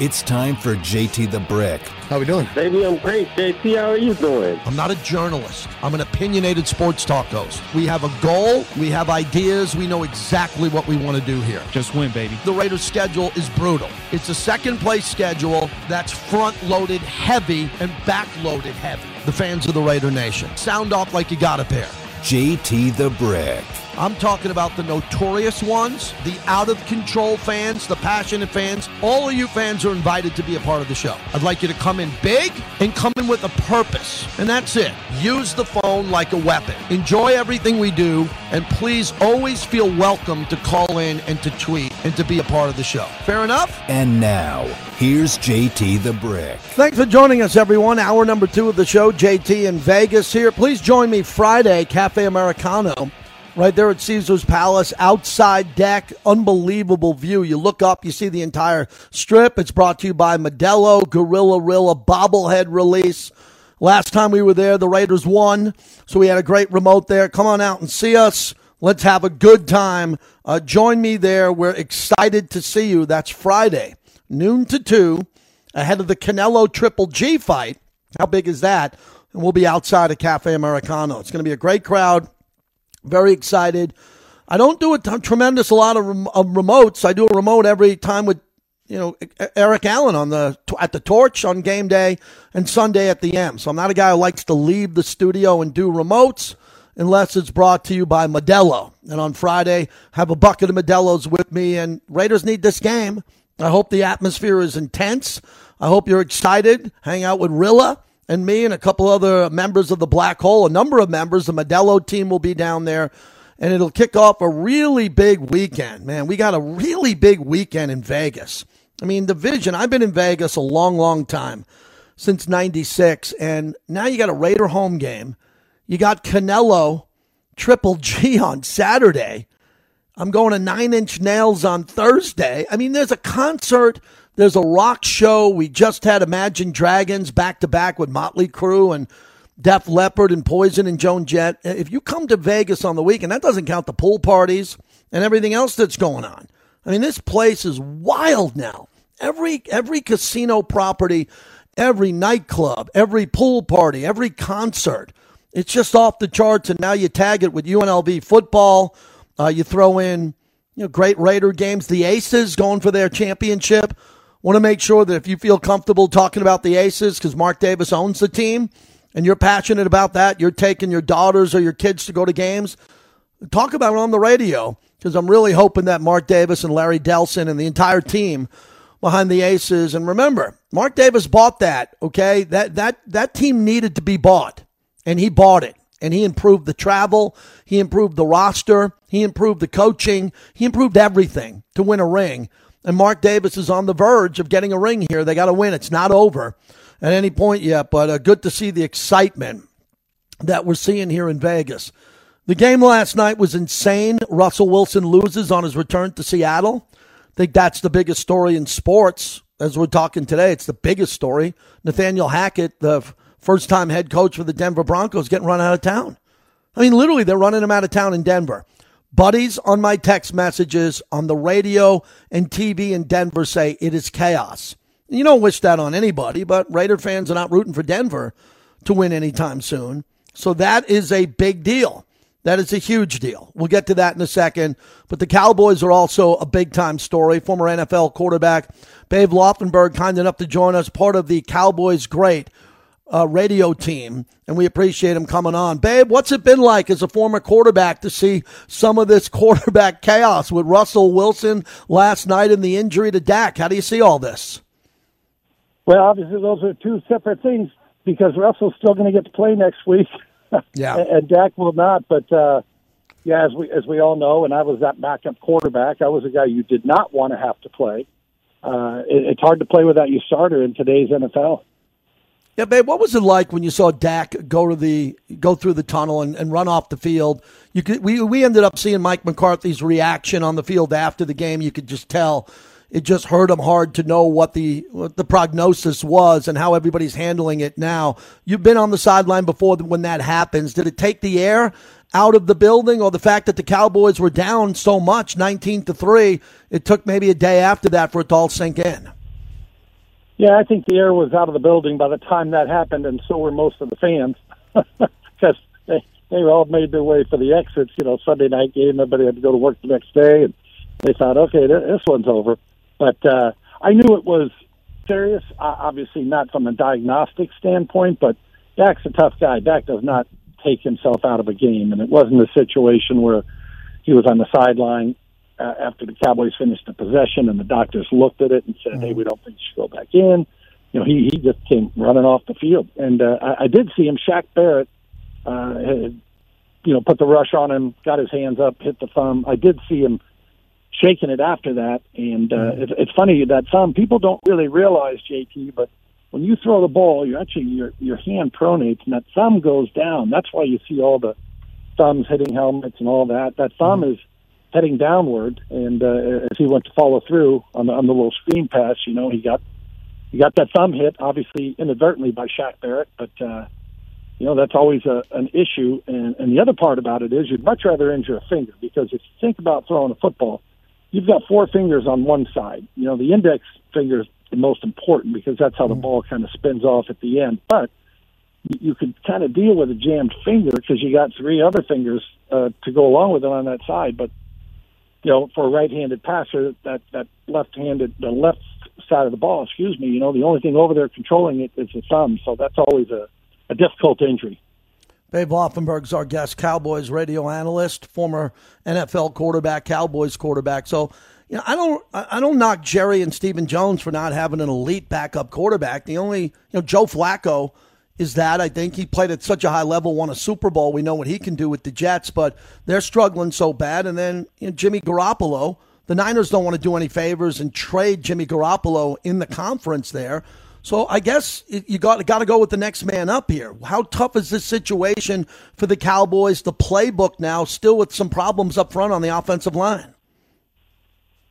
It's time for JT the Brick. How we doing? Baby, I'm great. JT, how are you doing? I'm not a journalist. I'm an opinionated sports talk host. We have a goal, we have ideas, we know exactly what we want to do here. Just win, baby. The Raiders' schedule is brutal. It's a second place schedule that's front loaded heavy and back loaded heavy. The fans of the Raider Nation. Sound off like you got a pair. JT the Brick. I'm talking about the notorious ones, the out of control fans, the passionate fans. All of you fans are invited to be a part of the show. I'd like you to come in big and come in with a purpose. And that's it. Use the phone like a weapon. Enjoy everything we do. And please always feel welcome to call in and to tweet and to be a part of the show. Fair enough? And now, here's JT the Brick. Thanks for joining us, everyone. Hour number two of the show, JT in Vegas here. Please join me Friday, Cafe Americano right there at Caesar's Palace, outside deck, unbelievable view. You look up, you see the entire strip. It's brought to you by Modelo, Gorilla Rilla, bobblehead release. Last time we were there, the Raiders won, so we had a great remote there. Come on out and see us. Let's have a good time. Uh, join me there. We're excited to see you. That's Friday, noon to 2, ahead of the Canelo Triple G fight. How big is that? And we'll be outside of Cafe Americano. It's going to be a great crowd. Very excited. I don't do a t- tremendous a lot of, rem- of remotes. I do a remote every time with you know Eric Allen on the at the Torch on game day and Sunday at the M. So I'm not a guy who likes to leave the studio and do remotes unless it's brought to you by Modelo. And on Friday, have a bucket of Modelo's with me. And Raiders need this game. I hope the atmosphere is intense. I hope you're excited. Hang out with Rilla and me and a couple other members of the Black Hole, a number of members. The Modelo team will be down there, and it'll kick off a really big weekend. Man, we got a really big weekend in Vegas. I mean, the vision, I've been in Vegas a long, long time, since 96, and now you got a Raider home game. You got Canelo Triple G on Saturday. I'm going to Nine Inch Nails on Thursday. I mean, there's a concert there's a rock show. We just had Imagine Dragons back to back with Motley Crue and Def Leppard and Poison and Joan Jett. If you come to Vegas on the weekend, that doesn't count the pool parties and everything else that's going on. I mean, this place is wild now. Every every casino property, every nightclub, every pool party, every concert, it's just off the charts. And now you tag it with UNLV football. Uh, you throw in you know great Raider games, the Aces going for their championship. Want to make sure that if you feel comfortable talking about the Aces, because Mark Davis owns the team, and you're passionate about that, you're taking your daughters or your kids to go to games, talk about it on the radio, because I'm really hoping that Mark Davis and Larry Delson and the entire team behind the Aces. And remember, Mark Davis bought that, okay? That that that team needed to be bought, and he bought it. And he improved the travel, he improved the roster, he improved the coaching, he improved everything to win a ring. And Mark Davis is on the verge of getting a ring here. They got to win. It's not over at any point yet, but uh, good to see the excitement that we're seeing here in Vegas. The game last night was insane. Russell Wilson loses on his return to Seattle. I think that's the biggest story in sports as we're talking today. It's the biggest story. Nathaniel Hackett, the first time head coach for the Denver Broncos, getting run out of town. I mean, literally, they're running him out of town in Denver. Buddies on my text messages on the radio and TV in Denver say it is chaos. You don't wish that on anybody, but Raider fans are not rooting for Denver to win anytime soon. So that is a big deal. That is a huge deal. We'll get to that in a second. But the Cowboys are also a big time story. Former NFL quarterback Babe Laufenberg, kind enough to join us, part of the Cowboys great uh, radio team, and we appreciate him coming on. Babe, what's it been like as a former quarterback to see some of this quarterback chaos with Russell Wilson last night and the injury to Dak? How do you see all this? Well, obviously, those are two separate things because Russell's still going to get to play next week. Yeah, and Dak will not. But uh, yeah, as we as we all know, and I was that backup quarterback. I was a guy you did not want to have to play. Uh, it, it's hard to play without your starter in today's NFL. Yeah, babe, what was it like when you saw Dak go to the go through the tunnel and, and run off the field? You could we we ended up seeing Mike McCarthy's reaction on the field after the game. You could just tell it just hurt him hard to know what the what the prognosis was and how everybody's handling it now. You've been on the sideline before when that happens. Did it take the air out of the building, or the fact that the Cowboys were down so much, nineteen to three? It took maybe a day after that for it to all sink in. Yeah, I think the air was out of the building by the time that happened, and so were most of the fans because they they all made their way for the exits. You know, Sunday night game, everybody had to go to work the next day, and they thought, okay, this one's over. But uh, I knew it was serious. Obviously, not from a diagnostic standpoint, but Dak's a tough guy. Dak does not take himself out of a game, and it wasn't a situation where he was on the sideline uh, after the Cowboys finished the possession, and the doctors looked at it and said, "Hey, we don't think you should go back in." You know, he he just came running off the field, and uh, I, I did see him. Shaq Barrett, uh, had, you know, put the rush on him, got his hands up, hit the thumb. I did see him shaking it after that, and uh, it's, it's funny that some people don't really realize, JT, but when you throw the ball, you actually your your hand pronates, and that thumb goes down. That's why you see all the thumbs hitting helmets and all that. That thumb mm-hmm. is heading downward, and uh, as he went to follow through on the on the little screen pass, you know, he got he got that thumb hit, obviously inadvertently by Shaq Barrett, but uh, you know that's always a, an issue. And, and the other part about it is you'd much rather injure a finger because if you think about throwing a football, you've got four fingers on one side. You know, the index finger is the most important because that's how the mm-hmm. ball kind of spins off at the end. But you could kind of deal with a jammed finger because you got three other fingers uh, to go along with it on that side. But you know, for a right-handed passer, that that left-handed, the left side of the ball, excuse me, you know, the only thing over there controlling it is the thumb. So that's always a, a difficult injury. Babe Laufenberg's our guest, Cowboys radio analyst, former NFL quarterback, Cowboys quarterback. So, you know, I don't, I don't knock Jerry and Stephen Jones for not having an elite backup quarterback. The only, you know, Joe Flacco is that I think he played at such a high level, won a Super Bowl. We know what he can do with the Jets, but they're struggling so bad. And then you know, Jimmy Garoppolo, the Niners don't want to do any favors and trade Jimmy Garoppolo in the conference there. So I guess you got got to go with the next man up here. How tough is this situation for the Cowboys? The playbook now still with some problems up front on the offensive line.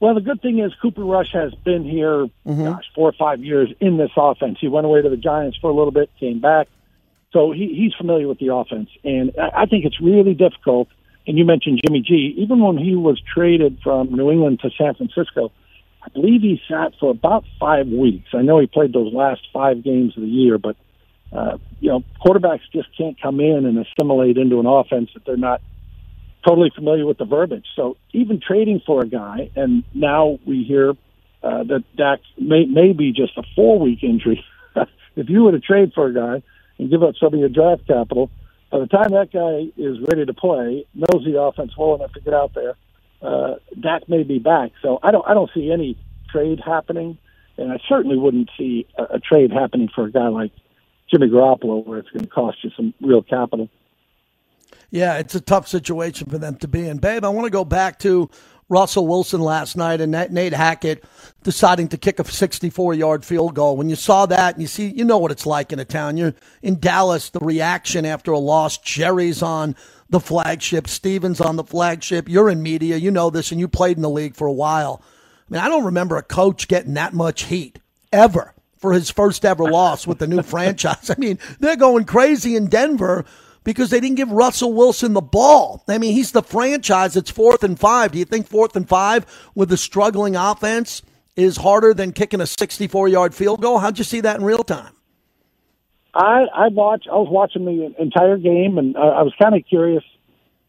Well, the good thing is Cooper Rush has been here, mm-hmm. gosh, four or five years in this offense. He went away to the Giants for a little bit, came back, so he, he's familiar with the offense. And I, I think it's really difficult. And you mentioned Jimmy G. Even when he was traded from New England to San Francisco, I believe he sat for about five weeks. I know he played those last five games of the year, but uh, you know, quarterbacks just can't come in and assimilate into an offense that they're not totally familiar with the verbiage. So even trading for a guy, and now we hear uh, that Dak may, may be just a four week injury. if you were to trade for a guy and give up some of your draft capital, by the time that guy is ready to play, knows the offense well enough to get out there, uh, Dak may be back. So I don't I don't see any trade happening, and I certainly wouldn't see a, a trade happening for a guy like Jimmy Garoppolo, where it's going to cost you some real capital. Yeah, it's a tough situation for them to be in. Babe, I want to go back to Russell Wilson last night and Nate Hackett deciding to kick a 64 yard field goal. When you saw that and you see, you know what it's like in a town. You're in Dallas, the reaction after a loss. Jerry's on the flagship, Steven's on the flagship. You're in media, you know this, and you played in the league for a while. I mean, I don't remember a coach getting that much heat ever for his first ever loss with the new franchise. I mean, they're going crazy in Denver because they didn't give Russell Wilson the ball. I mean, he's the franchise. It's fourth and five. Do you think fourth and five with a struggling offense is harder than kicking a 64 yard field goal? How'd you see that in real time? I I watched. I was watching the entire game, and I, I was kind of curious,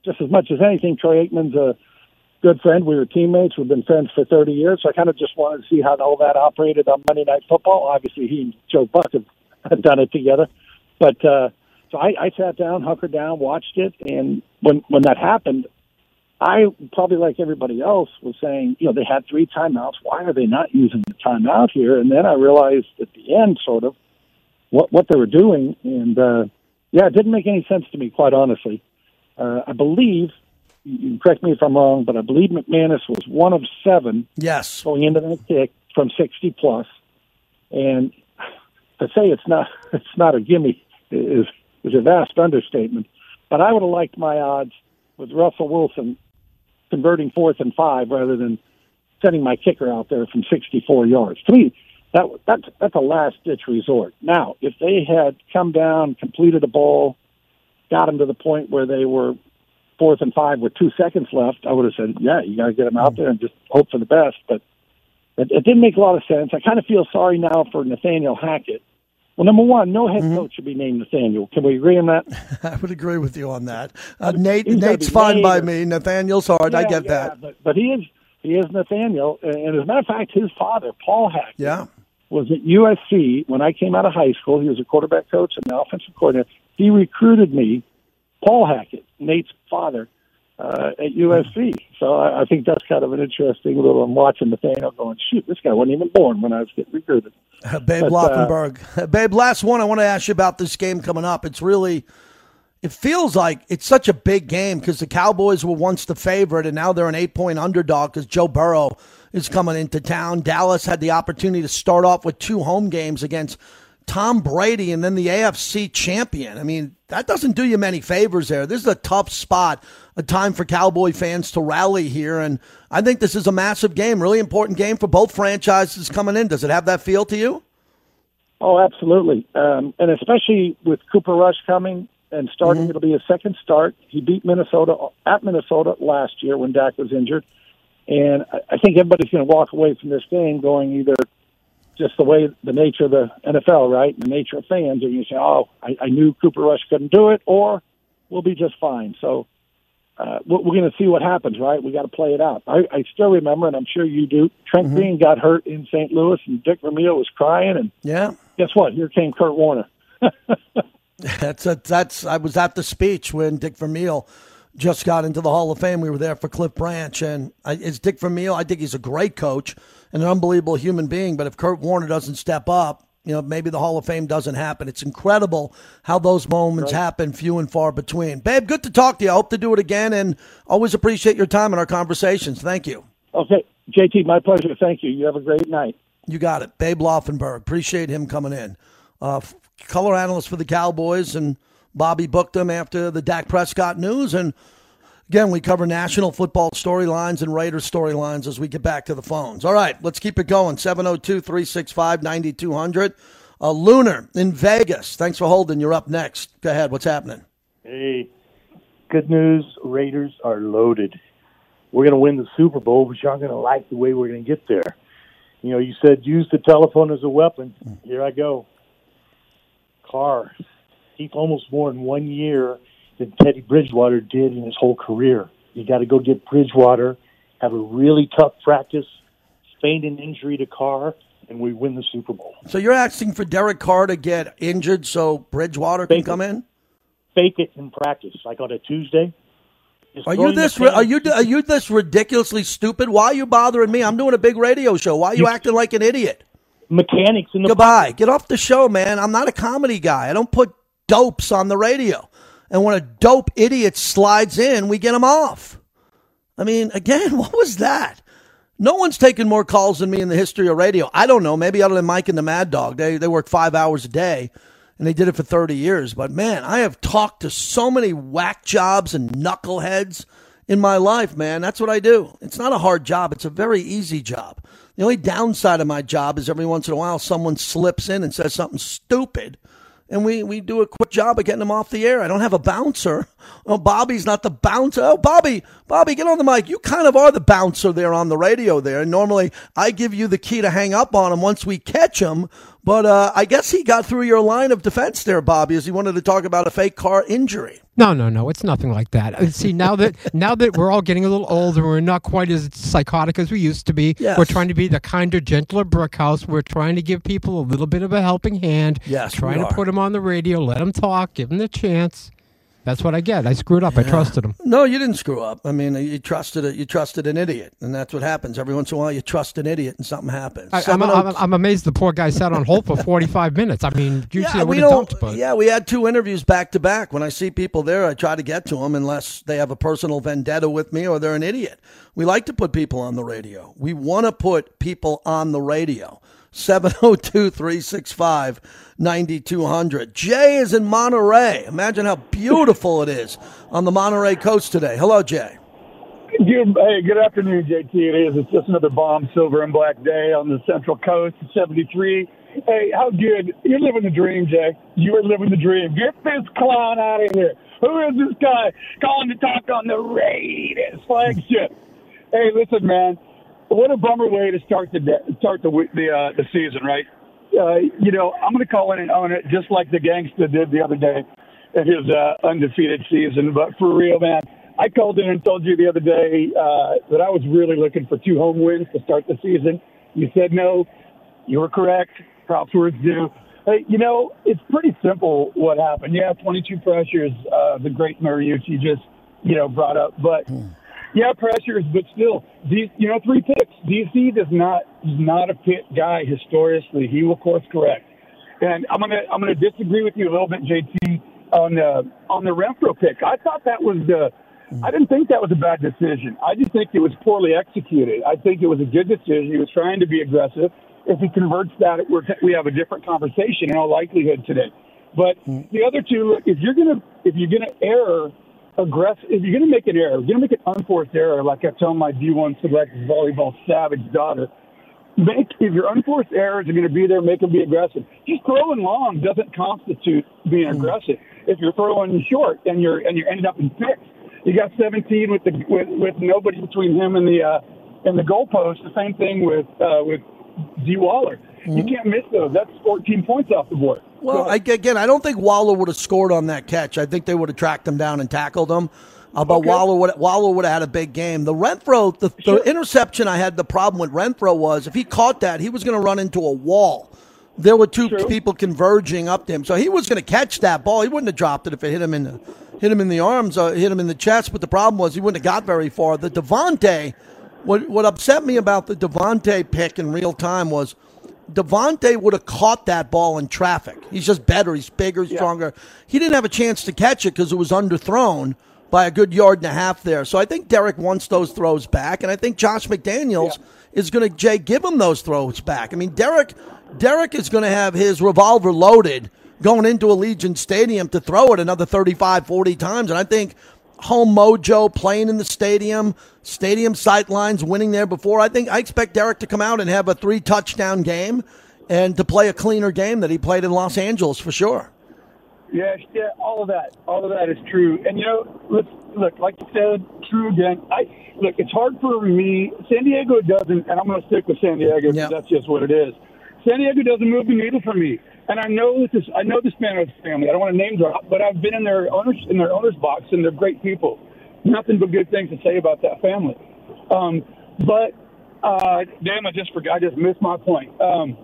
just as much as anything. Troy Aikman's a good friend. We were teammates. We've been friends for 30 years. So I kind of just wanted to see how all that operated on Monday Night Football. Obviously, he and Joe Buck have, have done it together, but uh, so I, I sat down, hunkered down, watched it, and when when that happened, I probably like everybody else was saying, you know, they had three timeouts. Why are they not using the timeout here? And then I realized at the end, sort of, what what they were doing, and uh, yeah, it didn't make any sense to me, quite honestly. Uh, I believe, you can correct me if I'm wrong, but I believe McManus was one of seven. Yes, going into that kick from 60 plus, and to say it's not it's not a gimme is is a vast understatement. But I would have liked my odds with Russell Wilson converting fourth and five rather than sending my kicker out there from 64 yards. To me, that that's that's a last ditch resort. Now, if they had come down, completed a ball, got them to the point where they were fourth and five with two seconds left, I would have said, yeah, you got to get them out there and just hope for the best. But It, it didn't make a lot of sense. I kind of feel sorry now for Nathaniel Hackett. Well, number one, no head coach should be named Nathaniel. Can we agree on that? I would agree with you on that. Uh, Nate, Nate's fine by me. Nathaniel's hard. I get yeah, that. But, but he is he is Nathaniel, and as a matter of fact, his father, Paul Hackett, Yeah. was at USC when I came out of high school. He was a quarterback coach and an offensive coordinator. He recruited me, Paul Hackett, Nate's father, uh, at USC. So I, I think that's kind of an interesting little. I'm watching Nathaniel going, shoot, this guy wasn't even born when I was getting recruited. Uh, Babe But, uh, Babe, last one. I want to ask you about this game coming up. It's really, it feels like it's such a big game because the Cowboys were once the favorite and now they're an eight point underdog because Joe Burrow is coming into town. Dallas had the opportunity to start off with two home games against Tom Brady and then the AFC champion. I mean, that doesn't do you many favors there. This is a tough spot, a time for Cowboy fans to rally here. And I think this is a massive game, really important game for both franchises coming in. Does it have that feel to you? Oh, absolutely. Um, and especially with Cooper Rush coming and starting, it'll be a second start. He beat Minnesota at Minnesota last year when Dak was injured. And I think everybody's going to walk away from this game going either just the way the nature of the NFL, right? The nature of fans, and you say, "Oh, I, I knew Cooper Rush couldn't do it," or "We'll be just fine." So uh, we're, we're going to see what happens, right? We got to play it out. I, I still remember, and I'm sure you do. Trent Green got hurt in St. Louis, and Dick Vermeil was crying, and Yeah. guess what? Here came Kurt Warner. That's a, that's. I was at the speech when Dick Vermeil just got into the Hall of Fame. We were there for Cliff Branch, and I, is Dick Vermeil? I think he's a great coach and an unbelievable human being. But if Kurt Warner doesn't step up, you know, maybe the Hall of Fame doesn't happen. It's incredible how those moments happen, few and far between. Babe, good to talk to you. I hope to do it again, and always appreciate your time and our conversations. Thank you. Okay, JT, my pleasure. Thank you. You have a great night. You got it. Babe Laufenberg. Appreciate him coming in. Uh, color analyst for the Cowboys, and Bobby booked him after the Dak Prescott news. And again, we cover national football storylines and Raiders storylines as we get back to the phones. All right, let's keep it going. 702 365 9200. Uh, Lunar in Vegas. Thanks for holding. You're up next. Go ahead. What's happening? Hey, good news. Raiders are loaded. We're going to win the Super Bowl, but not going to like the way we're going to get there. You know, you said use the telephone as a weapon. Here I go. Carr. Almost more in one year than Teddy Bridgewater did in his whole career. You got to go get Bridgewater, have a really tough practice, feign an injury to Carr, and we win the Super Bowl. So you're asking for Derek Carr to get injured so Bridgewater can Thank you. come in? Fake it in practice, like on a Tuesday. Just Are you this? Are you are you this ridiculously stupid? Why are you bothering me? I'm doing a big radio show. Why are you You- acting like an idiot? mechanics in the Goodbye. Get off the show, man. I'm not a comedy guy. I don't put dopes on the radio. And when a dope idiot slides in, we get him off. I mean, again, what was that? No one's taken more calls than me in the history of radio. I don't know. Maybe other than Mike and the Mad Dog. They they work five hours a day, and they did it for thirty years. But man, I have talked to so many whack jobs and knuckleheads in my life. Man, that's what I do. It's not a hard job. It's a very easy job. The only downside of my job is every once in a while someone slips in and says something stupid and we, we do a quick job of getting them off the air. I don't have a bouncer. Oh, Bobby's not the bouncer. Oh, Bobby, Bobby, get on the mic. You kind of are the bouncer there on the radio there. And normally I give you the key to hang up on him once we catch him. But uh, I guess he got through your line of defense there, Bobby, as he wanted to talk about a fake car injury. No, no, no. It's nothing like that. Uh, See, now that now that we're all getting a little older, we're not quite as psychotic as we used to be. Yes. We're trying to be the kinder, gentler brick house. We're trying to give people a little bit of a helping hand. Yes, trying to put them on the radio, let them talk, give them the chance. That's what I get. I screwed up. I trusted him. No, you didn't screw up. I mean, you trusted it. You trusted an idiot, and that's what happens every once in a while. You trust an idiot, and something happens. I, I'm, 702 I'm, I'm amazed the poor guy sat on hold for 45 minutes. I mean, usually would we don't- dumped, but yeah, we had two interviews back to back. When I see people there, I try to get to them unless they have a personal vendetta with me or they're an idiot. We like to put people on the radio. We want to put people on the radio. 702 365 9200. Jay is in Monterey. Imagine how beautiful it is on the Monterey coast today. Hello, Jay. Hey, good afternoon, JT. It is. It's just another bomb, silver and black day on the Central Coast. 73. Hey, how good? You're living the dream, Jay. You are living the dream. Get this clown out of here. Who is this guy calling to talk on the Raiders flagship? Hey, listen, man. What a bummer way to start the start the the uh, the season, right? Uh, you know, I'm going to call in and own it, just like the gangster did the other day in his uh, undefeated season. But for real, man, I called in and told you the other day uh, that I was really looking for two home wins to start the season. You said no. You were correct. Props were due. Hey, you know, it's pretty simple what happened. Yeah, 22 pressures, uh, the great Mariucci just, you know, brought up. But, yeah, pressures, but still, you know, three picks. DC does not is not a pit guy historically. He will course correct. And I'm gonna I'm gonna disagree with you a little bit, JT, on the on the Renfro pick. I thought that was the I didn't think that was a bad decision. I just think it was poorly executed. I think it was a good decision. He was trying to be aggressive. If he converts that, we're, we have a different conversation in all likelihood today. But mm. the other two, if you're gonna if you're gonna err aggressive, if you're gonna make an error, you're gonna make an unforced error, like I tell my D1 select volleyball savage daughter. Make if your unforced errors are going to be there, make them be aggressive. Just throwing long doesn't constitute being aggressive. If you're throwing short and you're and you're ending up in picks, you got 17 with the with, with nobody between him and the uh, and the goalpost. The same thing with uh, with D Waller. You can't miss those. That's 14 points off the board. Well, I, again, I don't think Waller would have scored on that catch. I think they would have tracked him down and tackled him. Uh, but Okay. Waller would Waller would have had a big game. The Renfro, the, the interception I had the problem with Renfro was if he caught that, he was going to run into a wall. There were two True. people converging up to him, so he was going to catch that ball. He wouldn't have dropped it if it hit him in the hit him in the arms or hit him in the chest. But the problem was he wouldn't have got very far. The Davante, what what upset me about the Davante pick in real time was Davante would have caught that ball in traffic. He's just better. He's bigger, stronger. He didn't have a chance to catch it because it was underthrown by a good yard and a half there. So I think Derek wants those throws back, and I think Josh McDaniels is going to Jay give him those throws back. I mean, Derek Derek is going to have his revolver loaded going into Allegiant Stadium to throw it another 35, 40 times, and I think home mojo playing in the stadium, stadium sight lines, winning there before. I think I expect Derek to come out and have a three touchdown game and to play a cleaner game that he played in Los Angeles for sure. Yeah, yeah, all of that, all of that is true. And you know, let's look, like you said, true again. I look, it's hard for me. San Diego doesn't, and I'm going to stick with San Diego because that's just what it is. San Diego doesn't move the needle for me. And I know this. I know this man family. I don't want to name drop, but I've been in their owners in their owners box, and they're great people. Nothing but good things to say about that family. Um, but uh, damn, I just forgot. I just missed my point. Um,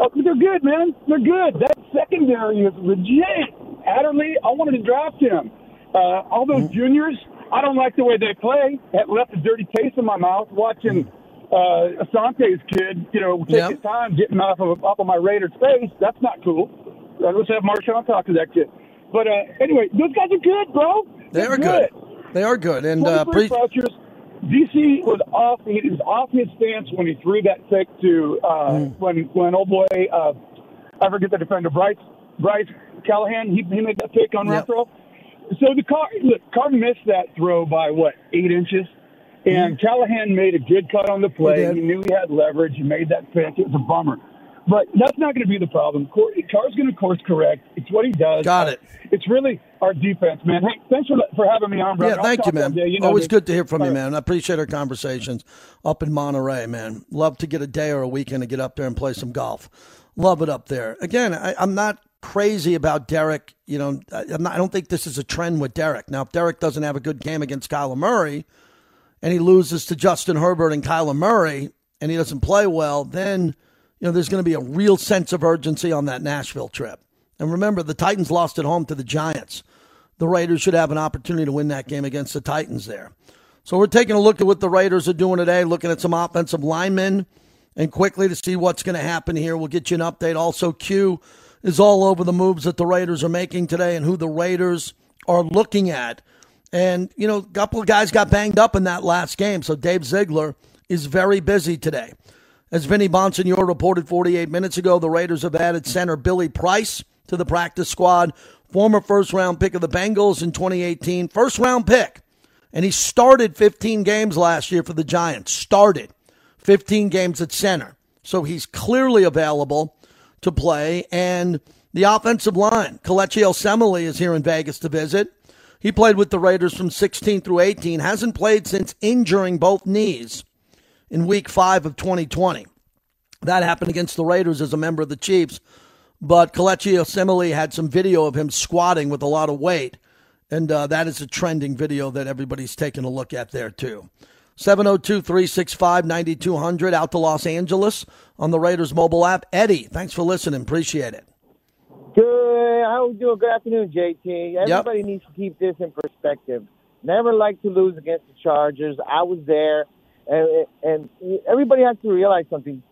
Oh, they're good, man. They're good. That secondary is legit. Adderley, I wanted to draft him. Uh, all those juniors, I don't like the way they play. That left a dirty taste in my mouth watching uh, Asante's kid, you know, take Yep. his time getting off of off of my Raiders face. That's not cool. Uh, let's have Marshawn talk to that kid. But uh, anyway, those guys are good, bro. They They're are good. They are good. And uh, 23 pre- pressures. DC was off. He was off his stance when he threw that pick to uh, Mm. when when old boy uh, I forget the defender Bryce Bryce Callahan. He, he made that pick on Yep. Renfro. So the car look Carr missed that throw by what eight inches, and hmm. Callahan made a good cut on the play. He He, knew he had leverage. He made that pick. It was a bummer. But that's not going to be the problem. Carr's going to course correct. It's what he does. Got it. It's really our defense, man. Hey, thanks for for having me on, brother. yeah, thank you, man. You know Always me. good to hear from All you, man. I appreciate our conversations up in Monterey, man. Love to get a day or a weekend to get up there and play some golf. Love it up there. Again, I, I'm not crazy about Derek. You know, I, I'm not, I don't think this is a trend with Derek. Now, if Derek doesn't have a good game against Kyler Murray and he loses to Justin Herbert and Kyler Murray and he doesn't play well, then you know there's going to be a real sense of urgency on that Nashville trip. And remember, the Titans lost at home to the Giants. The Raiders should have an opportunity to win that game against the Titans there. So we're taking a look at what the Raiders are doing today, looking at some offensive linemen and quickly to see what's going to happen here. We'll get you an update. Also, Q is all over the moves that the Raiders are making today and who the Raiders are looking at. And, you know, a couple of guys got banged up in that last game. So Dave Ziegler is very busy today. As Vinny Bonsignore reported 48 minutes ago, the Raiders have added center Billy Price to the practice squad, former first round pick of the Bengals in 2018, first round pick. And he started 15 games last year for the Giants. Started 15 games at center. So he's clearly available to play. And the offensive line, Kelechi Osemele is here in Vegas to visit. He played with the Raiders from 16 through 18, hasn't played since injuring both knees in week five of 2020. That happened against the Raiders as a member of the Chiefs. But Kelechi Osemele had some video of him squatting with a lot of weight. And uh, that is a trending video that everybody's taking a look at there, too. 702 365 9200 out to Los Angeles on the Raiders mobile app. Eddie, thanks for listening. Appreciate it. Good. How you doing? Good afternoon, JT. Everybody yep. needs to keep this in perspective. Never like to lose against the Chargers. I was there, and, and everybody has to realize something.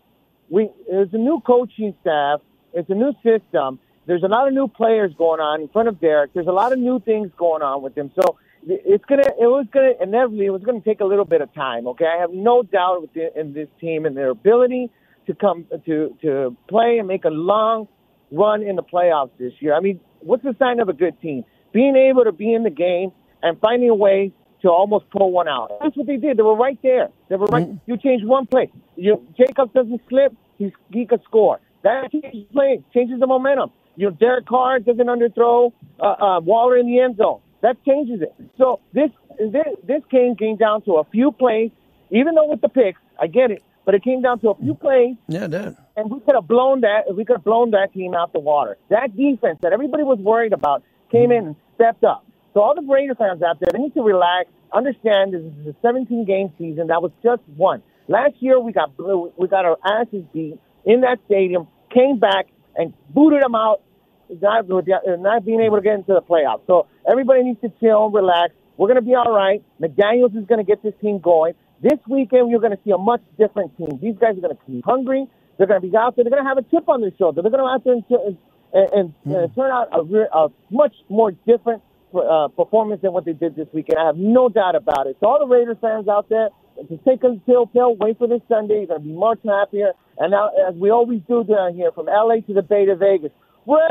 We there's a new coaching staff. It's a new system. There's a lot of new players going on in front of Derek. There's a lot of new things going on with him. So it's gonna it was gonna inevitably it was gonna take a little bit of time. Okay, I have no doubt with the, in this team and their ability to come to to play and make a long run in the playoffs this year. I mean, what's the sign of a good team? Being able to be in the game and finding a way to almost pull one out. That's what they did. They were right there. They were right. Mm-hmm. You change one play. You, Jacobs doesn't slip. He's, he could score. That changes play, changes the momentum. You know, Derek Carr doesn't underthrow uh, uh, Waller in the end zone. That changes it. So this this, this game came down to a few plays. Even though with the picks, I get it, but it came down to a few plays. Yeah, it did. And we could have blown that. We could have blown that team out the water. That defense that everybody was worried about came in and stepped up. So all the Raider fans out there, they need to relax. Understand this is a 17 game season. That was just one. Last year we got we got our asses beat in that stadium. Came back and booted them out, not, uh, not being able to get into the playoffs. So everybody needs to chill, relax. We're going to be all right. McDaniels is going to get this team going. This weekend, you're going to see a much different team. These guys are going to be hungry. They're going to be out there. They're going to have a chip on their shoulder. They're going to go out there and, and, and mm. uh, turn out a, a much more different uh, performance than what they did this weekend. I have no doubt about it. So all the Raiders fans out there, to take a chill pill, wait for this Sunday. You're going to be much happier. And now, as we always do down here, from LA to the Bay to Vegas, Raiders.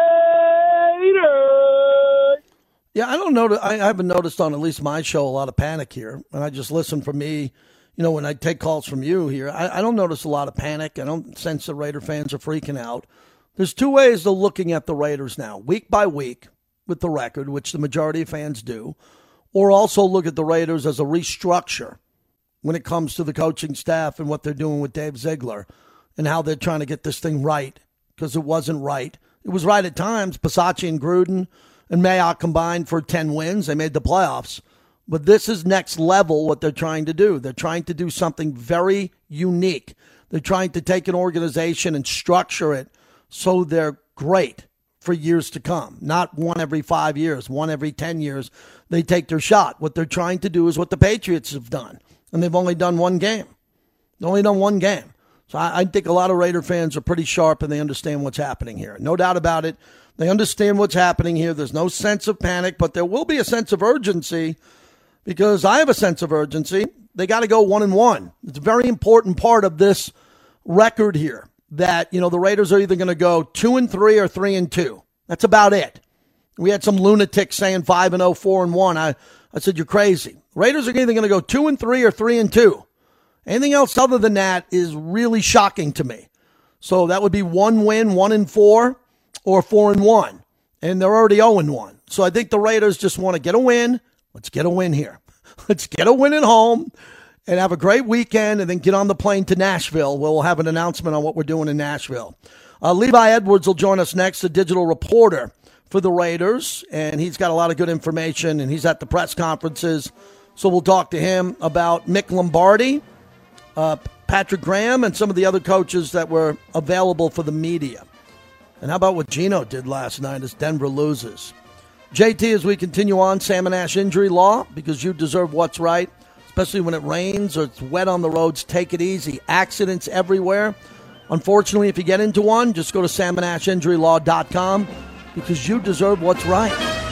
Yeah, I don't know. I haven't noticed on at least my show a lot of panic here, and I just listen for me. You know, when I take calls from you here, I, I don't notice a lot of panic. I don't sense the Raider fans are freaking out. There's two ways of looking at the Raiders now, week by week with the record, which the majority of fans do, or also look at the Raiders as a restructure when it comes to the coaching staff and what they're doing with Dave Ziegler and how they're trying to get this thing right because it wasn't right. It was right at times. Bisaccia and Gruden and Mayock combined for 10 wins. They made the playoffs. But this is next level what they're trying to do. They're trying to do something very unique. They're trying to take an organization and structure it so they're great for years to come. Not one every five years, one every 10 years. They take their shot. What they're trying to do is what the Patriots have done, and they've only done one game. They've only done one game. So I, I think a lot of Raider fans are pretty sharp and they understand what's happening here. No doubt about it. They understand what's happening here. There's no sense of panic, but there will be a sense of urgency because I have a sense of urgency. They got to go one and one. It's a very important part of this record here that, you know, the Raiders are either going to go two and three or three and two. That's about it. We had some lunatics saying five and oh, four and one. I, I said, you're crazy. Raiders are either going to go two and three or three and two. Anything else other than that is really shocking to me. So that would be one win, one and four, or four and one. And they're already 0 and 1. So I think the Raiders just want to get a win. Let's get a win here. Let's get a win at home and have a great weekend and then get on the plane to Nashville. Where we'll have an announcement on what we're doing in Nashville. Uh, Levi Edwards will join us next, the digital reporter for the Raiders, and he's got a lot of good information and he's at the press conferences. So we'll talk to him about Mick Lombardi, uh, Patrick Graham, and some of the other coaches that were available for the media. And how about what Geno did last night as Denver loses? JT, as we continue on, Sam and Ash injury law, because you deserve what's right especially when it rains or it's wet on the roads. Take it easy. Accidents everywhere. Unfortunately, if you get into one, just go to salmonashinjurylaw.com because you deserve what's right.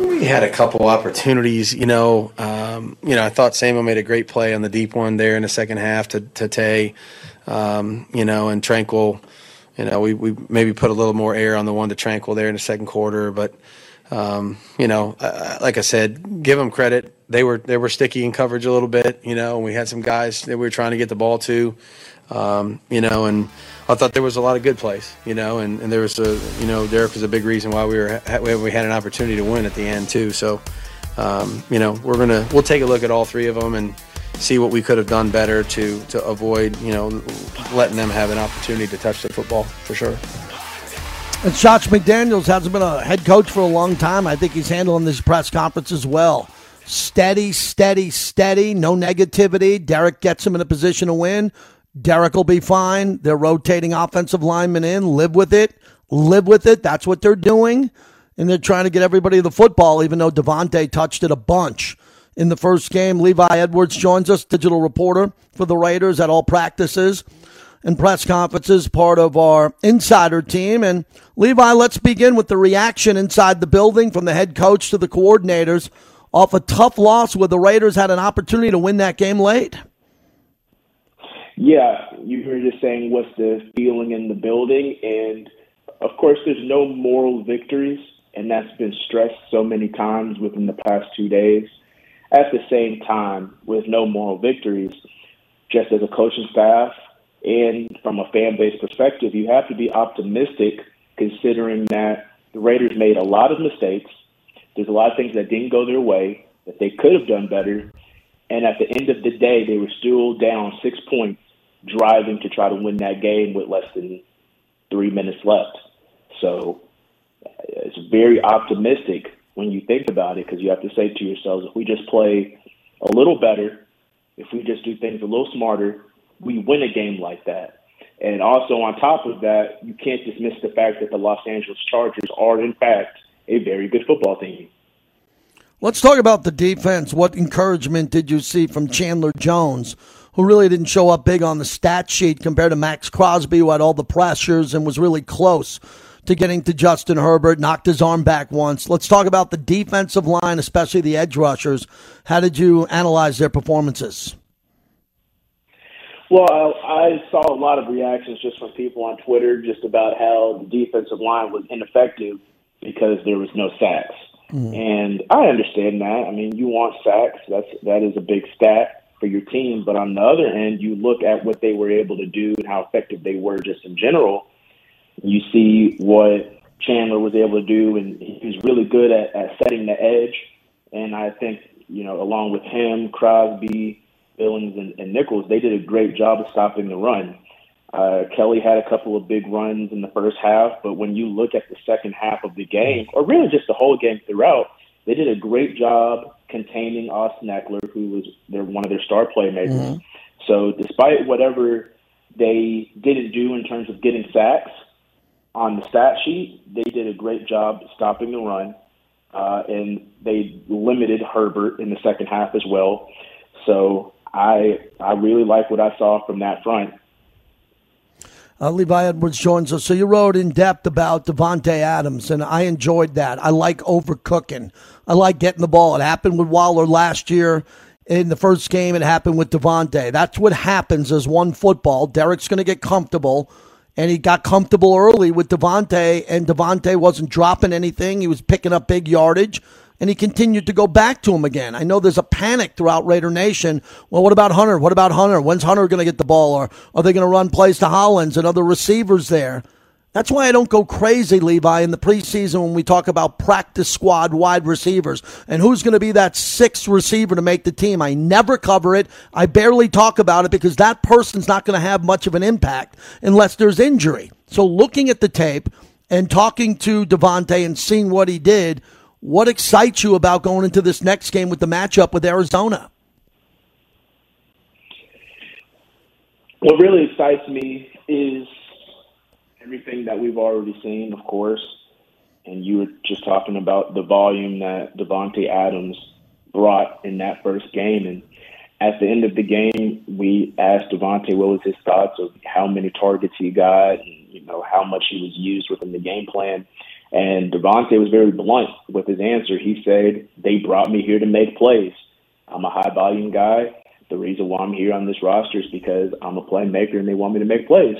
We had a couple opportunities, you know. Um, you know, I thought Samuel made a great play on the deep one there in the second half to to Tay, um, you know, and Tranquil. You know, we, we maybe put a little more air on the one to Tranquil there in the second quarter, but um, you know, uh, like I said, give them credit. they were they were sticky in coverage a little bit, you know. And we had some guys that we were trying to get the ball to, um, you know. And I thought there was a lot of good plays, you know. And, and there was a you know Derek was a big reason why we were we had an opportunity to win at the end too. So um, you know we're gonna we'll take a look at all three of them and see what we could have done better to to avoid you know letting them have an opportunity to touch the football for sure. And Josh McDaniels hasn't been a head coach for a long time. I think he's handling this press conference as well. Steady, steady, steady. No negativity. Derek gets him in a position to win. Derek will be fine. They're rotating offensive linemen in. Live with it. Live with it. That's what they're doing. And they're trying to get everybody the football, even though Davante touched it a bunch in the first game. Levi Edwards joins us, digital reporter for the Raiders at all practices and press conferences, part of our insider team. And Levi, let's begin with the reaction inside the building from the head coach to the coordinators off a tough loss where the Raiders had an opportunity to win that game late. Yeah, you were just saying what's the feeling in the building. And of course, there's no moral victories, and that's been stressed so many times within the past two days. At the same time, with no moral victories, just as a coaching staff, and from a fan base perspective, you have to be optimistic considering that the Raiders made a lot of mistakes. There's a lot of things that didn't go their way that they could have done better. And at the end of the day, they were still down six points, driving to try to win that game with less than three minutes left. So it's very optimistic when you think about it because you have to say to yourselves, if we just play a little better, if we just do things a little smarter, we win a game like that. And also on top of that, you can't dismiss the fact that the Los Angeles Chargers are in fact a very good football team. Let's talk about the defense. What encouragement did you see from Chandler Jones, who really didn't show up big on the stat sheet compared to Maxx Crosby, who had all the pressures and was really close to getting to Justin Herbert, knocked his arm back once. Let's talk about the defensive line, especially the edge rushers. How did you analyze their performances? Well, I, saw a lot of reactions just from people on Twitter just about how the defensive line was ineffective because there was no sacks. Mm-hmm. And I understand that. I mean, you want sacks. That's that is a big stat for your team. But on the other hand, you look at what they were able to do and how effective they were just in general. You see what Chandler was able to do, and he was really good at, at setting the edge. And I think you know, along with him, Crosby, Billings and, and Nichols, they did a great job of stopping the run. Uh, Kelly had a couple of big runs in the first half, but when you look at the second half of the game, or really just the whole game throughout, they did a great job containing Austin Ekeler, who was their one of their star playmakers. Mm-hmm. So, despite whatever they didn't do in terms of getting sacks on the stat sheet, they did a great job stopping the run, uh, and they limited Herbert in the second half as well. So, I I really like what I saw from that front. Uh, Levi Edwards joins us. So you wrote in depth about Davante Adams, and I enjoyed that. I like overcooking. I like getting the ball. It happened with Waller last year in the first game. It happened with Davante. That's what happens as one football. Derek's going to get comfortable, and he got comfortable early with Davante, and Davante wasn't dropping anything. He was picking up big yardage and he continued to go back to him again. I know there's a panic throughout Raider Nation. Well, what about Hunter? What about Hunter? When's Hunter going to get the ball? Or are they going to run plays to Hollins and other receivers there? That's why I don't go crazy, Levi, in the preseason when we talk about practice squad wide receivers and who's going to be that sixth receiver to make the team. I never cover it. I barely talk about it because that person's not going to have much of an impact unless there's injury. So looking at the tape and talking to Davante and seeing what he did, what excites you about going into this next game with the matchup with Arizona? What really excites me is everything that we've already seen, of course. And you were just talking about the volume that Davante Adams brought in that first game. And at the end of the game, we asked Davante what was his thoughts of how many targets he got and you know how much he was used within the game plan. And Davante was very blunt with his answer. He said, They brought me here to make plays. I'm a high volume guy. The reason why I'm here on this roster is because I'm a playmaker and they want me to make plays.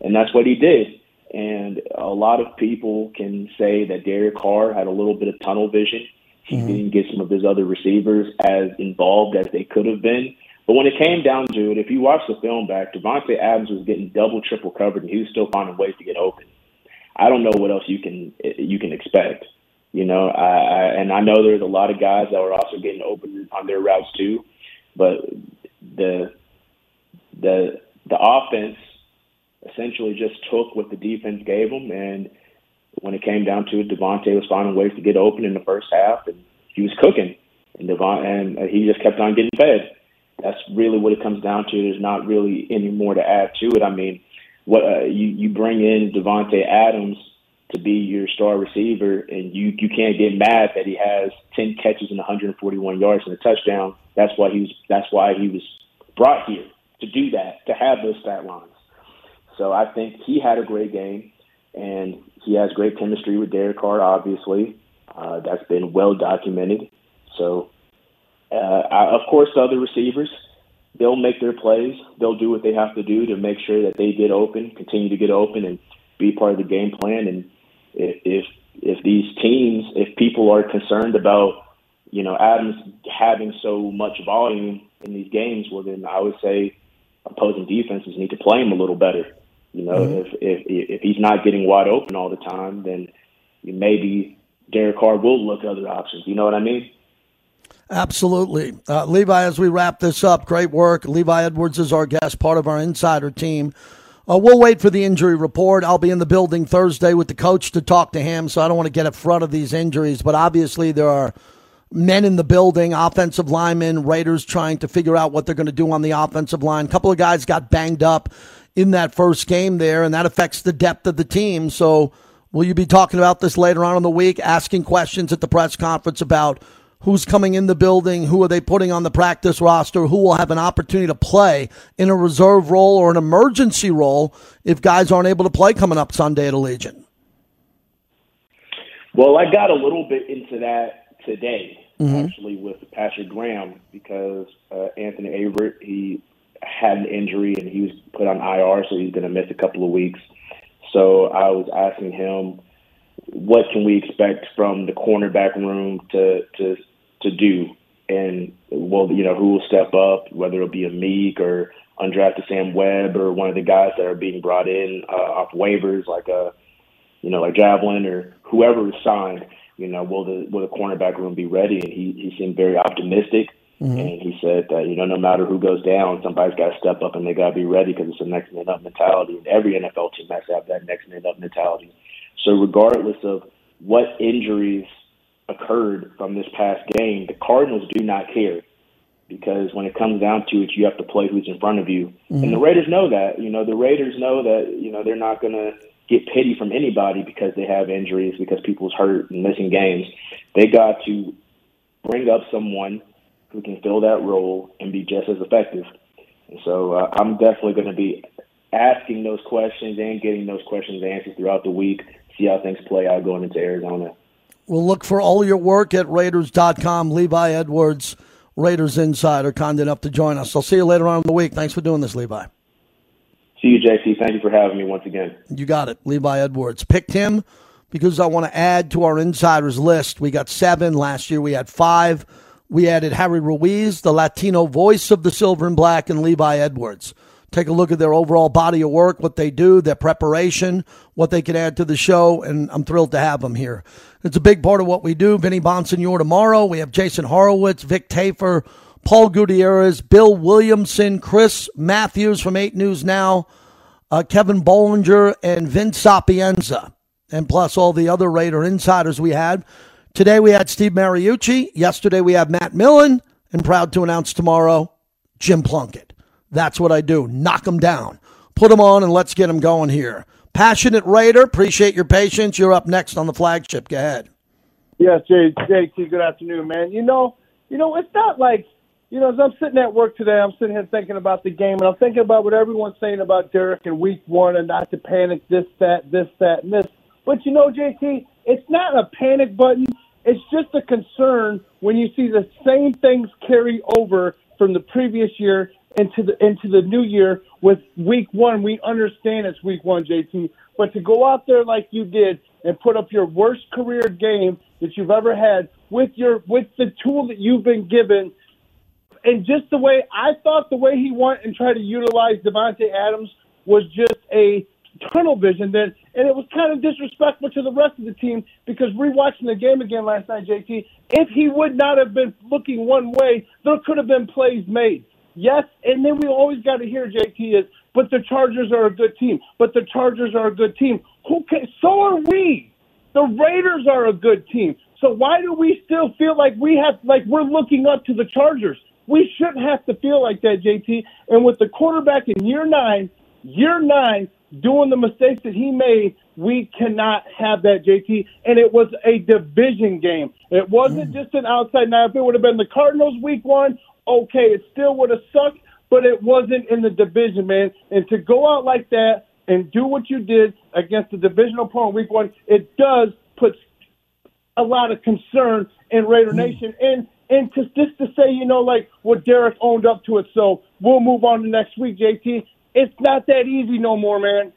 And that's what he did. And a lot of people can say that Derek Carr had a little bit of tunnel vision He mm-hmm. didn't get some of his other receivers as involved as they could have been. But when it came down to it, if you watch the film back, Davante Adams was getting double, triple covered, and he was still finding ways to get open. I don't know what else you can you can expect. You know, I, I and I know there's a lot of guys that were also getting open on their routes too, but the the the offense essentially just took what the defense gave them, and when it came down to it, Davante was finding ways to get open in the first half, and he was cooking, and Devon and he just kept on getting fed. That's really what it comes down to. There's not really any more to add to it. I mean, what uh, you you bring in Davante Adams to be your star receiver, and you you can't get mad that he has 10 catches and 141 yards and a touchdown. That's why he was that's why he was brought here to do that, to have those stat lines. So I think he had a great game, and he has great chemistry with Derek Carr. Obviously, uh, that's been well documented. So, uh, I, of course, the other receivers they'll make their plays. They'll do what they have to do to make sure that they get open, continue to get open, and be part of the game plan. And if if, if these teams, if people are concerned about you know Adams having so much volume in these games, well then I would say opposing defenses need to play him a little better. You know, mm-hmm. if if if he's not getting wide open all the time, then maybe Derek Carr will look at other options. You know what I mean? Absolutely. Uh, Levi, as we wrap this up, great work. Levi Edwards is our guest, part of our insider team. Uh, we'll wait for the injury report. I'll be in the building Thursday with the coach to talk to him, so I don't want to get in front of these injuries. But obviously, there are men in the building, offensive linemen, Raiders trying to figure out what they're going to do on the offensive line. A couple of guys got banged up in that first game there, and that affects the depth of the team. So, will you be talking about this later on in the week, asking questions at the press conference about who's coming in the building, who are they putting on the practice roster, who will have an opportunity to play in a reserve role or an emergency role if guys aren't able to play coming up Sunday at Allegiant? Well, I got a little bit into that today, mm-hmm. actually, with Patrick Graham because uh, Anthony Averett, he had an injury and he was put on IR, so he's going to miss a couple of weeks. So I was asking him, what can we expect from the cornerback room to to to do. And well, you know, who will step up, whether it'll be Amik or undrafted Sam Webb or one of the guys that are being brought in uh, off waivers, like a, uh, you know, like Javelin or whoever is signed. You know, will the will the cornerback room be ready? And he he seemed very optimistic. Mm-hmm. And he said that you know no matter who goes down, somebody's got to step up and they got to be ready because it's a next man up mentality. And every NFL team has to have that next man up mentality. So regardless of what injuries occurred from this past game, the Cardinals do not care because when it comes down to it, you have to play who's in front of you. Mm-hmm. And the mm-hmm. Raiders know that. You know, the Raiders know that, you know, they're not going to get pity from anybody because they have injuries, because people's hurt and missing games. They got to bring up someone who can fill that role and be just as effective. And so uh, I'm definitely going to be asking those questions and getting those questions answered throughout the week, see how things play out going into Arizona. We'll look for all your work at Raiders.com. Levi Edwards, Raiders Insider, kind enough to join us. I'll see you later on in the week. Thanks for doing this, Levi. See you, JC. Thank you for having me once again. You got it. Levi Edwards. Picked him because I want to add to our insiders list. We got seven. Last year we had five. We added Harry Ruiz, the Latino voice of the Silver and Black, and Levi Edwards take a look at their overall body of work, what they do, their preparation, what they can add to the show, and I'm thrilled to have them here. It's a big part of what we do. Vinny Bonsignore tomorrow. We have Jason Horowitz, Vic Tafur, Paul Gutierrez, Bill Williamson, Chris Matthews from 8 News Now, uh, Kevin Bollinger, and Vince Sapienza, and plus all the other Raider insiders we had. Today we had Steve Mariucci. Yesterday we have Matt Millen, and proud to announce tomorrow, Jim Plunkett. That's what I do. Knock them down. Put them on and let's get them going here. Passionate Raider, appreciate your patience. You're up next on the flagship. Go ahead. Yes, Jay, JT, good afternoon, man. You know, you know, it's not like, you know, as I'm sitting at work today, I'm sitting here thinking about the game, and I'm thinking about what everyone's saying about Derek in week one and not to panic, this, that, this, that, and this. But you know, JT, it's not a panic button. It's just a concern when you see the same things carry over from the previous year into the into the new year with week one. We understand it's week one, JT, but to go out there like you did and put up your worst career game that you've ever had with your with the tool that you've been given and just the way I thought the way he went and tried to utilize Davante Adams was just a tunnel vision then and it was kind of disrespectful to the rest of the team because rewatching the game again last night, JT, if he would not have been looking one way, there could have been plays made. Yes, and then we always got to hear JT is, but the Chargers are a good team. But the Chargers are a good team. Who can, so are we. The Raiders are a good team. So why do we still feel like we have like we're looking up to the Chargers? We shouldn't have to feel like that, JT. And with the quarterback in year nine, year nine, doing the mistakes that he made, we cannot have that, JT. And it was a division game. It wasn't mm. just an outside. Now, if it would have been the Cardinals week one, okay, it still would have sucked, but it wasn't in the division, man. And to go out like that and do what you did against the divisional opponent week one, it does put a lot of concern in Raider hmm. Nation. And and to just to say, you know, like what Derek owned up to it. So we'll move on to next week, JT. It's not that easy no more, man.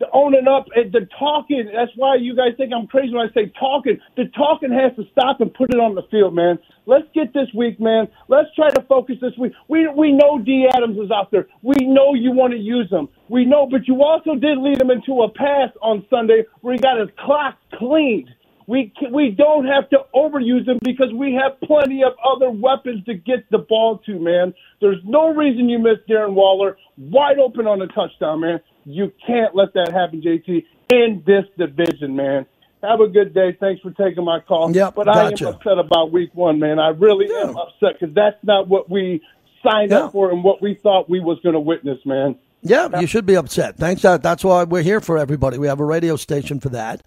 The owning up and the talking. That's why you guys think I'm crazy when I say talking. The talking has to stop and put it on the field, man. Let's get this week, man. Let's try to focus this week. We we know D Adams is out there. We know you want to use him. We know, but you also did lead him into a pass on Sunday where he got his clock cleaned. We we don't have to overuse him because we have plenty of other weapons to get the ball to, man. There's no reason you miss Darren Waller wide open on a touchdown, man. You can't let that happen, JT, in this division, man. Have a good day. Thanks for taking my call. Yep, but gotcha. I am upset about week one, man. I really am upset because that's not what we signed Yeah. up for and what we thought we was going to witness, man. Yeah, you should be upset. Thanks. That, that's why we're here for everybody. We have a radio station for that,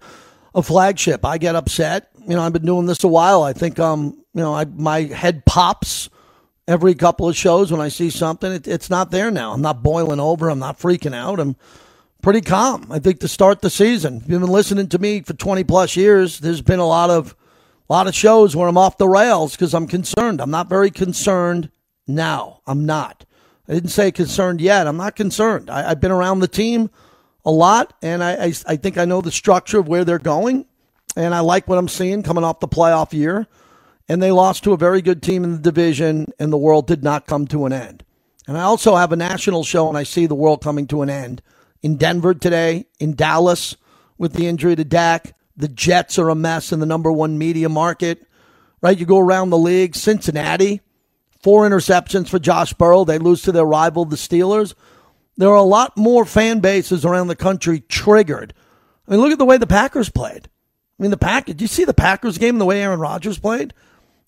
a flagship. I get upset. You know, I've been doing this a while. I think, um, you know, I, my head pops every couple of shows when I see something. It, it's not there now. I'm not boiling over. I'm not freaking out. I'm pretty calm. I think to start the season, if you've been listening to me for 20 plus years, there's been a lot of, a lot of shows where I'm off the rails because I'm concerned. I'm not very concerned now. I'm not. I didn't say concerned yet. I'm not concerned. I, I've been around the team a lot, and I, I, I think I know the structure of where they're going, and I like what I'm seeing coming off the playoff year. And they lost to a very good team in the division, and the world did not come to an end. And I also have a national show, and I see the world coming to an end in Denver today, in Dallas with the injury to Dak. The Jets are a mess in the number one media market, right? You go around the league, Cincinnati, four interceptions for Josh Burrow. They lose to their rival, the Steelers. There are a lot more fan bases around the country triggered. I mean, look at the way the Packers played. I mean, the Pack. Did you see the Packers game the way Aaron Rodgers played?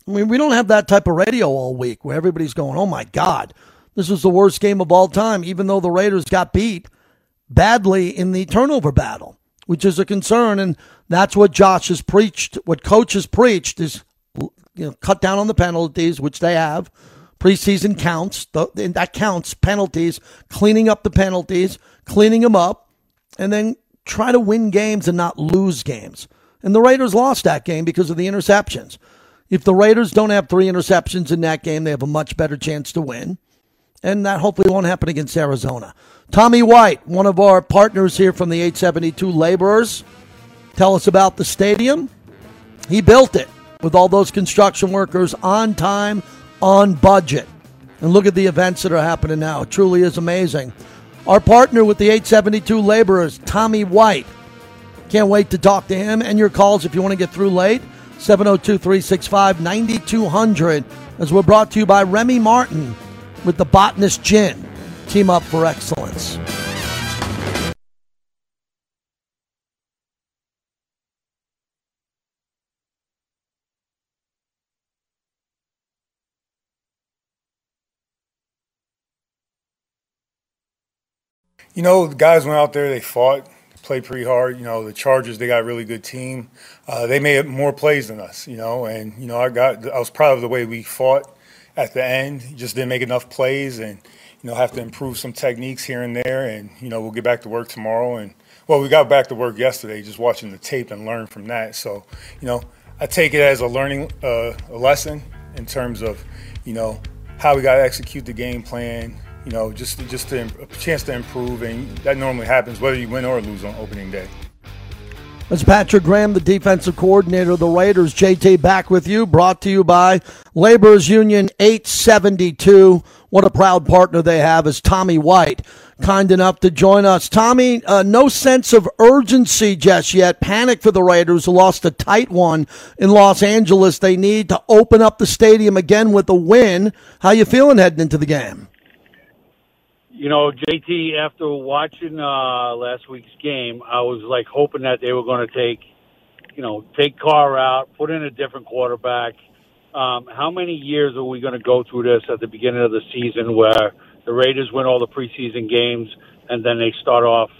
I mean, we don't have that type of radio all week where everybody's going, "Oh my God, this was the worst game of all time," even though the Raiders got beat badly in the turnover battle, which is a concern, and that's what Josh has preached. What coach has preached is, you know, cut down on the penalties, which they have. Preseason counts. th- and That counts. Penalties, cleaning up the penalties, cleaning them up, and then try to win games and not lose games. And the Raiders lost that game because of the interceptions. If the Raiders don't have three interceptions in that game, they have a much better chance to win. And that hopefully won't happen against Arizona. Tommy White, one of our partners here from the 872 Laborers, tell us about the stadium. He built it with all those construction workers on time, on budget. And look at the events that are happening now. It truly is amazing. Our partner with the 872 Laborers, Tommy White. Can't wait to talk to him and your calls if you want to get through late. 702 365 9200. As we're brought to you by Remy Martin with the Botanist Gin. Team up for excellence. You know, the guys went out there, they fought, played pretty hard. You know, the Chargers, they got a really good team. Uh, they made more plays than us, you know, and, you know, I got, I was proud of the way we fought at the end. Just didn't make enough plays and, you know, have to improve some techniques here and there. And, you know, we'll get back to work tomorrow. And, well, we got back to work yesterday, just watching the tape and learn from that. So, you know, I take it as a learning, uh, a lesson in terms of, you know, how we got to execute the game plan, you know, just just to, a chance to improve, and that normally happens whether you win or lose on opening day. That's Patrick Graham, the defensive coordinator of the Raiders. JT back with you, brought to you by Laborers Union 872. What a proud partner they have is Tommy White, kind enough to join us. Tommy, uh, no sense of urgency just yet. Panic for the Raiders, who lost a tight one in Los Angeles. They need to open up the stadium again with a win. How you feeling heading into the game? You know, JT, after watching uh, last week's game, I was like hoping that they were going to take, you know, take Carr out, put in a different quarterback. Um, how many years are we going to go through this at the beginning of the season where the Raiders win all the preseason games and then they start off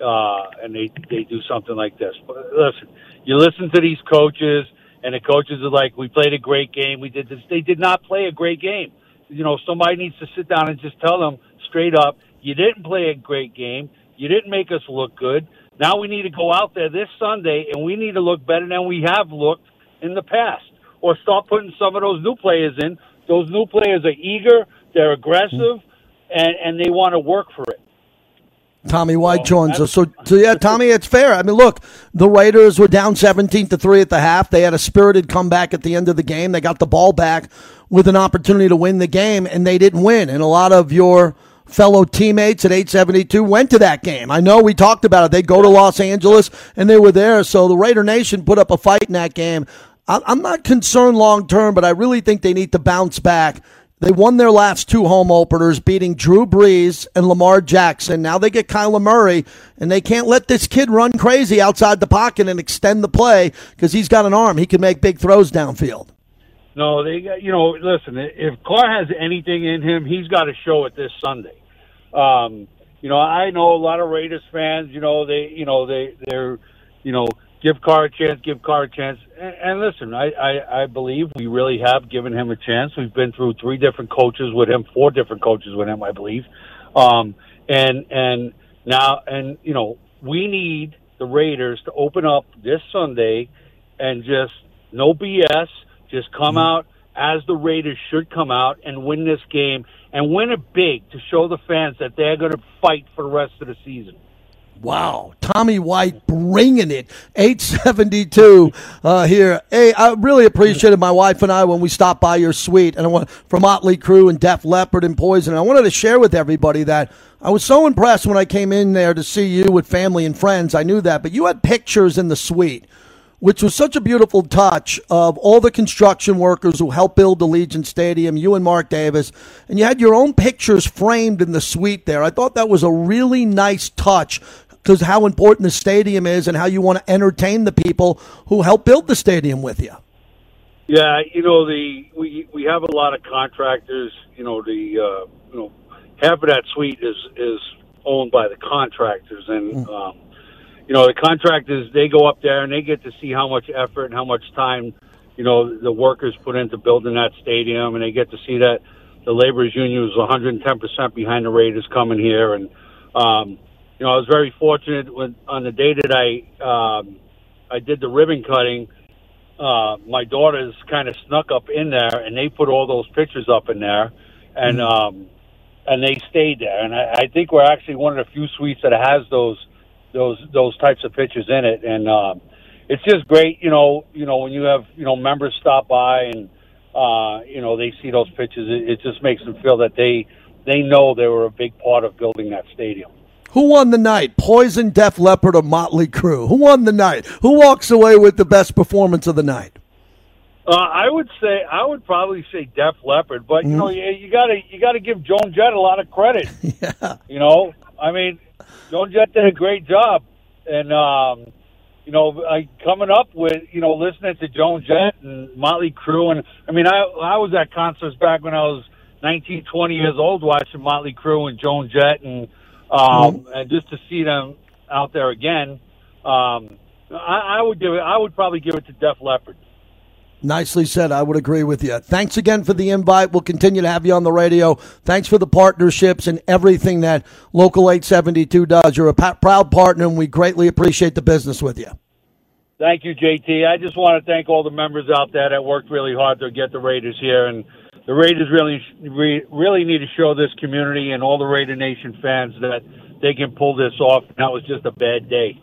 uh, and they they do something like this? But listen, you listen to these coaches, and the coaches are like, "We played a great game. We did this." They did not play a great game. You know, somebody needs to sit down and just tell them straight up, you didn't play a great game. You didn't make us look good. Now we need to go out there this Sunday and we need to look better than we have looked in the past. Or start putting some of those new players in. Those new players are eager, they're aggressive, and, and they want to work for it. Tommy White joins us. So, so yeah, Tommy, it's fair. I mean, look, the Raiders were down 17 to 3 at the half. They had a spirited comeback at the end of the game. They got the ball back with an opportunity to win the game, and they didn't win. And a lot of your fellow teammates at 872 went to that game. I know we talked about it. They go to Los Angeles and they were there. So the Raider Nation put up a fight in that game. I'm not concerned long term, but I really think they need to bounce back. They won their last two home openers, beating Drew Brees and Lamar Jackson. Now they get Kyler Murray, and they can't let this kid run crazy outside the pocket and extend the play because he's got an arm. He can make big throws downfield. No, they got you know. Listen, if Carr has anything in him, he's got to show it this Sunday. Um, you know, I know a lot of Raiders fans. You know, they you know they they're you know give Carr a chance, give Carr a chance. And, and listen, I, I I believe we really have given him a chance. We've been through three different coaches with him, four different coaches with him, I believe. Um, and and now and you know we need the Raiders to open up this Sunday and just no BS just come mm-hmm. out as the Raiders should come out and win this game and win it big to show the fans that they're going to fight for the rest of the season. Wow, Tommy White bringing it. 872 uh, here. Hey, I really appreciated my wife and I when we stopped by your suite, and I want from Motley Crue and Def Leppard and Poison. I wanted to share with everybody that I was so impressed when I came in there to see you with family and friends. I knew that, but you had pictures in the suite which was such a beautiful touch of all the construction workers who helped build the Allegiant Stadium, you and Mark Davis, and you had your own pictures framed in the suite there. I thought that was a really nice touch because how important the stadium is and how you want to entertain the people who help build the stadium with you. Yeah, you know the we we have a lot of contractors. You know the uh, you know half of that suite is is owned by the contractors, and mm. um, you know, the contractors they go up there and they get to see how much effort and how much time, you know, the workers put into building that stadium, and they get to see that the laborers union was 110 percent behind the Raiders coming here, and um, you know, I was very fortunate when on the day that I um, I did the ribbon cutting. Uh, my daughters kind of snuck up in there, and they put all those pictures up in there, and mm-hmm. um, and they stayed there. And I, I think we're actually one of the few suites that has those those those types of pitches in it, and um, it's just great. You know, you know when you have you know members stop by and uh, you know they see those pitches, it, it just makes them feel that they they know they were a big part of building that stadium. Who won the night? Poison, Def Leppard, or Motley Crue? Who won the night? Who walks away with the best performance of the night? Uh, I would say I would probably say Def Leppard, but you mm-hmm. know you, you gotta you gotta give Joan Jett a lot of credit. yeah. You know, I mean, Joan Jett did a great job, and um, you know, I coming up with you know listening to Joan Jett and Motley Crue, and I mean, I I was at concerts back when I was 19, 20 years old, watching Motley Crue and Joan Jett, and um, mm-hmm. and just to see them out there again, um, I, I would give it. I would probably give it to Def Leppard. Nicely said. I would agree with you. Thanks again for the invite. We'll continue to have you on the radio. Thanks for the partnerships and everything that Local 872 does. You're a proud partner, and we greatly appreciate the business with you. Thank you, JT. I just want to thank all the members out there that worked really hard to get the Raiders here, and the Raiders really, really need to show this community and all the Raider Nation fans that they can pull this off. That was just a bad day.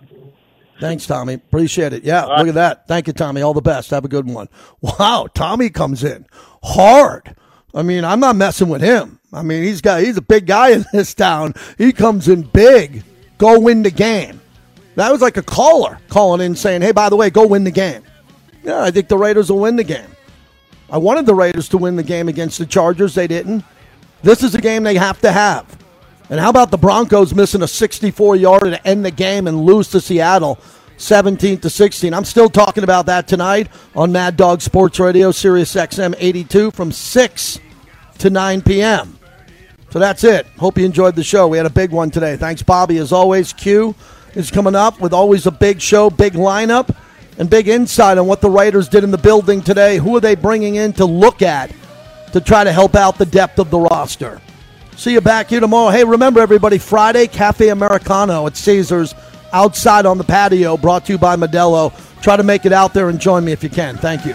Thanks, Tommy. Appreciate it. Yeah, look at that. Thank you, Tommy. All the best. Have a good one. Wow, Tommy comes in hard. I mean, I'm not messing with him. I mean, he's got he's a big guy in this town. He comes in big. Go win the game. That was like a caller calling in saying, "Hey, by the way, go win the game." Yeah, I think the Raiders will win the game. I wanted the Raiders to win the game against the Chargers. They didn't. This is a game they have to have. And how about the Broncos missing a 64 yarder to end the game and lose to Seattle 17 to 16? I'm still talking about that tonight on Mad Dog Sports Radio, Sirius XM 82 from 6 to 9 p.m. So that's it. Hope you enjoyed the show. We had a big one today. Thanks, Bobby. As always, Q is coming up with always a big show, big lineup, and big insight on what the Raiders did in the building today. Who are they bringing in to look at to try to help out the depth of the roster? See you back here tomorrow. Hey, remember everybody, Friday, Cafe Americano at Caesars outside on the patio, brought to you by Modelo. Try to make it out there and join me if you can. Thank you.